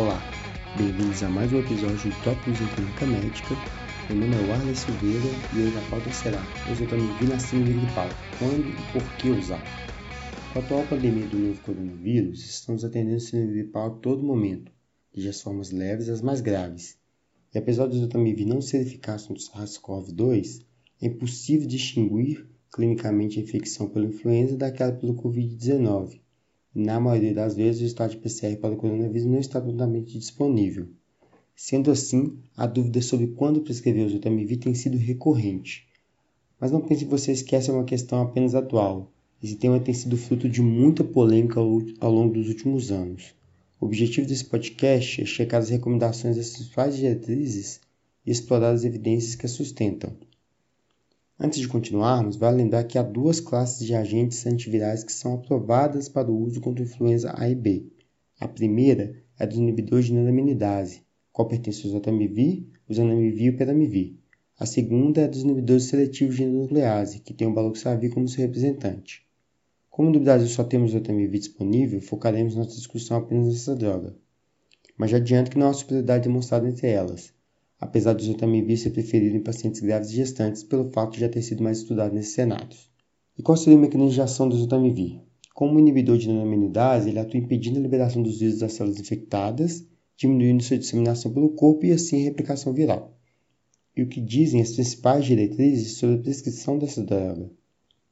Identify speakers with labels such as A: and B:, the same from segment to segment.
A: Olá, bem-vindos a mais um episódio do Tópicos em Clínica Médica. Meu nome é Warley Silveira e hoje a pauta será Os me na síndrome gripal, quando e por que usar? Com a atual pandemia do novo coronavírus, estamos atendendo síndrome gripal a todo momento, desde as formas leves às mais graves. E apesar do Zotamivir não ser eficaz contra o SARS-CoV-2, é impossível distinguir clinicamente a infecção pela influenza daquela pelo Covid-19 na maioria das vezes, o estado de PCR para o coronavírus não está totalmente disponível. Sendo assim, a dúvida sobre quando prescrever o Zotamivir tem sido recorrente. Mas não pense que você esquece uma questão apenas atual. Esse tema tem sido fruto de muita polêmica ao longo dos últimos anos. O objetivo desse podcast é checar as recomendações das principais diretrizes e explorar as evidências que as sustentam. Antes de continuarmos, vale lembrar que há duas classes de agentes antivirais que são aprovadas para o uso contra a influenza A e B. A primeira é a dos inibidores de neuraminidase, qual pertence ao zotamivir, o zanamivir e o peramivir. A segunda é dos inibidores seletivos de endonuclease, que tem o baloxavir como seu representante. Como no Brasil só temos o zotamivir disponível, focaremos nossa discussão apenas nessa droga. Mas já adianto que não há superioridade demonstrada entre elas apesar do zotamivir ser preferido em pacientes grávidos e gestantes pelo fato de já ter sido mais estudado nesses cenários. E qual seria o mecanismo de ação do zotamivir? Como inibidor de neuraminidase, ele atua impedindo a liberação dos vírus das células infectadas, diminuindo sua disseminação pelo corpo e assim a replicação viral. E o que dizem as principais diretrizes sobre a prescrição dessa droga?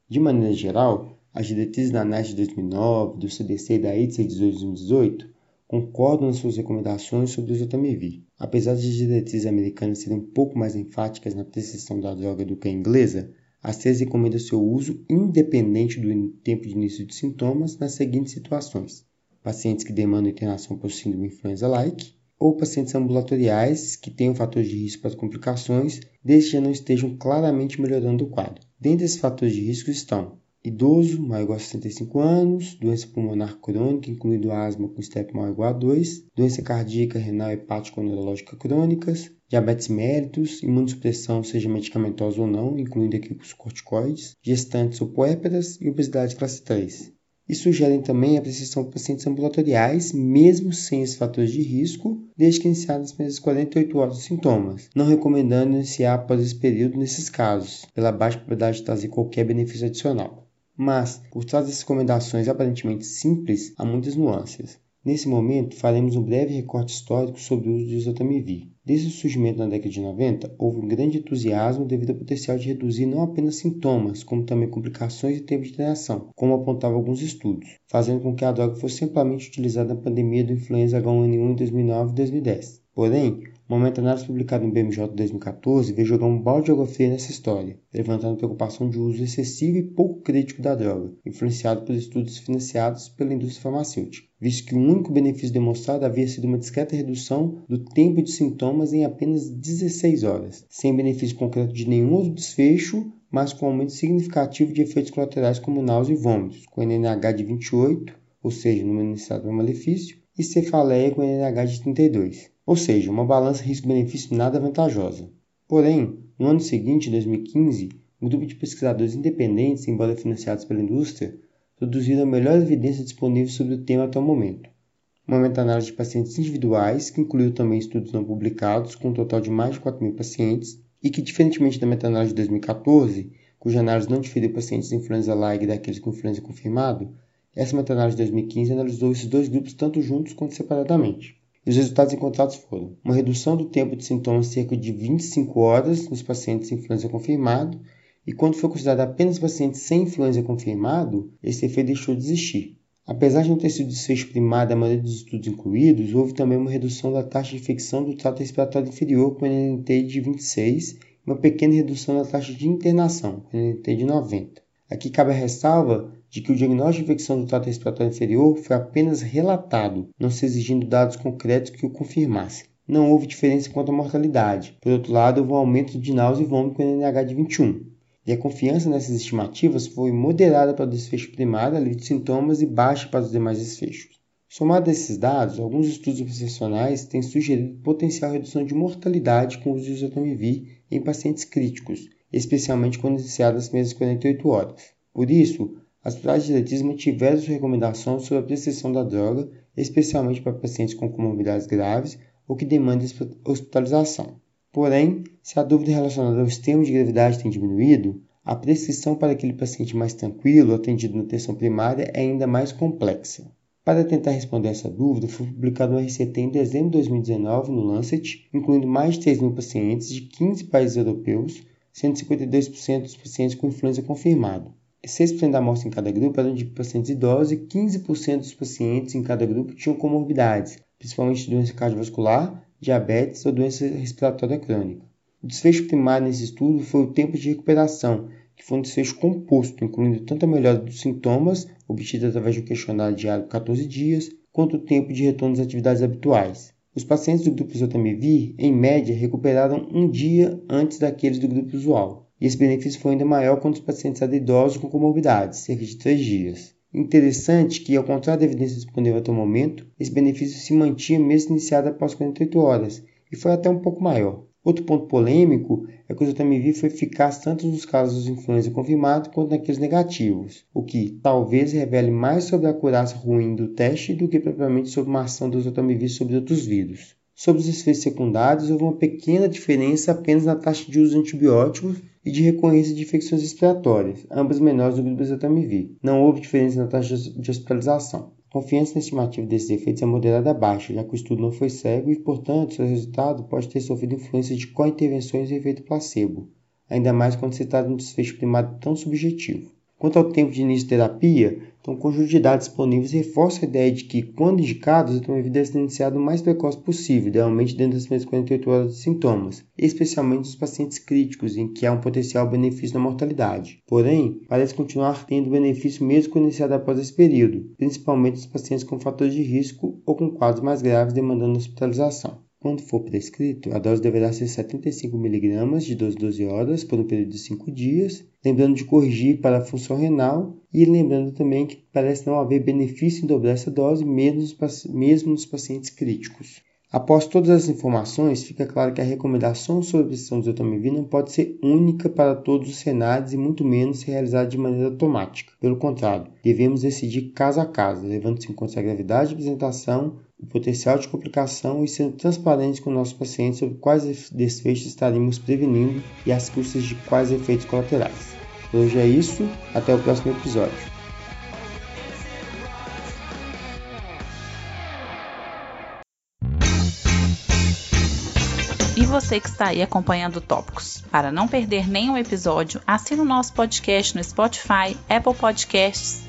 A: De maneira geral, as diretrizes da ANAS de 2009, do CDC e da ITSA de 2018 concordam nas suas recomendações sobre o zotamivir. Apesar de as diretrizes americanas serem um pouco mais enfáticas na prescrição da droga do que a inglesa, a CES recomenda seu uso independente do tempo de início de sintomas nas seguintes situações: pacientes que demandam internação por síndrome influenza-like, ou pacientes ambulatoriais que tenham fatores de risco para complicações, desde que já não estejam claramente melhorando o quadro. Dentre esses fatores de risco estão idoso, maior igual a 65 anos, doença pulmonar crônica, incluindo asma com step maior igual a 2, doença cardíaca, renal, hepática ou neurológica crônicas, diabetes mellitus, imunossupressão, seja medicamentosa ou não, incluindo equipos corticoides, gestantes ou puérperas e obesidade classe 3. E sugerem também a prescrição de pacientes ambulatoriais, mesmo sem esses fatores de risco, desde que iniciados nas primeiras 48 horas de sintomas, não recomendando iniciar após esse período nesses casos, pela baixa probabilidade de trazer qualquer benefício adicional. Mas, por trás dessas recomendações aparentemente simples, há muitas nuances. Nesse momento, faremos um breve recorte histórico sobre o uso de Zotamivir. Desde o surgimento na década de 90, houve um grande entusiasmo devido ao potencial de reduzir não apenas sintomas, como também complicações e tempo de internação, como apontavam alguns estudos, fazendo com que a droga fosse amplamente utilizada na pandemia do influenza H1N1 em 2009 e 2010. Porém, uma meta-análise publicada no BMJ em 2014 veio jogar um balde de água fria nessa história, levantando preocupação de uso excessivo e pouco crítico da droga, influenciado por estudos financiados pela indústria farmacêutica, visto que o único benefício demonstrado havia sido uma discreta redução do tempo de sintomas em apenas 16 horas, sem benefício concreto de nenhum outro desfecho, mas com aumento significativo de efeitos colaterais como náusea e vômitos, com NNH de 28, ou seja, número iniciado para malefício, e cefaleia com NNH de 32 ou seja, uma balança risco-benefício nada vantajosa. Porém, no ano seguinte, 2015, um grupo de pesquisadores independentes, embora financiados pela indústria, produziram a melhor evidência disponível sobre o tema até o momento. Uma meta-análise de pacientes individuais, que incluiu também estudos não publicados, com um total de mais de 4 mil pacientes, e que, diferentemente da meta-análise de 2014, cuja análise não diferiu pacientes de influenza-like daqueles com influenza confirmado, essa meta-análise de 2015 analisou esses dois grupos tanto juntos quanto separadamente. Os resultados encontrados foram uma redução do tempo de sintomas cerca de 25 horas nos pacientes influenza confirmado, e quando foi considerado apenas pacientes sem influenza confirmado, esse efeito deixou de existir. Apesar de não ter sido desfecho primário da maioria dos estudos incluídos, houve também uma redução da taxa de infecção do trato respiratório inferior com NNT de 26 e uma pequena redução da taxa de internação com NNT de 90. Aqui cabe a ressalva de que o diagnóstico de infecção do trato respiratório inferior foi apenas relatado, não se exigindo dados concretos que o confirmassem. Não houve diferença quanto à mortalidade. Por outro lado, houve um aumento de náusea e vômito com NNH de 21. E a confiança nessas estimativas foi moderada para o desfecho primário, alívio de sintomas, e baixa para os demais desfechos. Somado a esses dados, alguns estudos observacionais têm sugerido potencial redução de mortalidade com o uso de isotomivir em pacientes críticos, especialmente quando iniciadas nas primeiras 48 horas. Por isso, as práticas diretrizes mantiveram suas recomendações sobre a prescrição da droga especialmente para pacientes com comorbidades graves ou que demandam hospitalização. Porém, se a dúvida relacionada aos termos de gravidade tem diminuído, a prescrição para aquele paciente mais tranquilo, atendido na atenção primária, é ainda mais complexa. Para tentar responder essa dúvida, foi publicado uma RCT em dezembro de 2019 no Lancet, incluindo mais de 3 mil pacientes de 15 países europeus, sendo 52% dos pacientes com influenza confirmado. 6% da amostra em cada grupo eram de pacientes idosos e 15% dos pacientes em cada grupo tinham comorbidades, principalmente doença cardiovascular, diabetes ou doença respiratória crônica. O desfecho primário nesse estudo foi o tempo de recuperação, que foi um desfecho composto, incluindo tanto a melhora dos sintomas, obtida através de um questionário diário de 14 dias, quanto o tempo de retorno às atividades habituais. Os pacientes do grupo Zotamivir, em média, recuperaram um dia antes daqueles do grupo usual, e esse benefício foi ainda maior quando os pacientes idosos com comorbidades, cerca de 3 dias. Interessante que, ao contrário da evidência disponível até o momento, esse benefício se mantinha mesmo iniciado após 48 horas, e foi até um pouco maior. Outro ponto polêmico é que o Zotamivir foi eficaz tanto nos casos de influenza confirmado quanto naqueles negativos, o que talvez revele mais sobre a acurácia ruim do teste do que propriamente sobre uma ação do Zotamivir sobre outros vírus. Sobre os efeitos secundários, houve uma pequena diferença apenas na taxa de uso de antibióticos e de recorrência de infecções respiratórias, ambas menores do grupo Zotamivir. Não houve diferença na taxa de hospitalização. A confiança na estimativa desses efeitos é moderada a baixa, já que o estudo não foi cego e, portanto, seu resultado pode ter sofrido influência de co-intervenções e efeito placebo, ainda mais quando se trata de um desfecho primário tão subjetivo. Quanto ao tempo de início de terapia, então, o conjunto de dados disponíveis reforça a ideia de que, quando indicado, o tratamento deve ser iniciado o mais precoce possível, idealmente dentro das primeiras 48 horas de sintomas, especialmente nos pacientes críticos, em que há um potencial benefício na mortalidade. Porém, parece continuar tendo benefício mesmo quando iniciado após esse período, principalmente nos pacientes com fatores de risco ou com quadros mais graves demandando hospitalização. Quando for prescrito, a dose deverá ser 75 mg de 12 12 horas por um período de 5 dias, lembrando de corrigir para a função renal e lembrando também que parece não haver benefício em dobrar essa dose mesmo nos, mesmo nos pacientes críticos. Após todas as informações, fica claro que a recomendação sobre a prescrição de otamivir não pode ser única para todos os cenários e muito menos realizada de maneira automática. Pelo contrário, devemos decidir caso a caso, levando-se em conta a gravidade de apresentação, o potencial de complicação e sendo transparentes com nossos pacientes sobre quais desfechos estaremos prevenindo e as custas de quais efeitos colaterais. Por hoje é isso, até o próximo episódio.
B: E você que está aí acompanhando Tópicos. Para não perder nenhum episódio, assine o nosso podcast no Spotify, Apple Podcasts,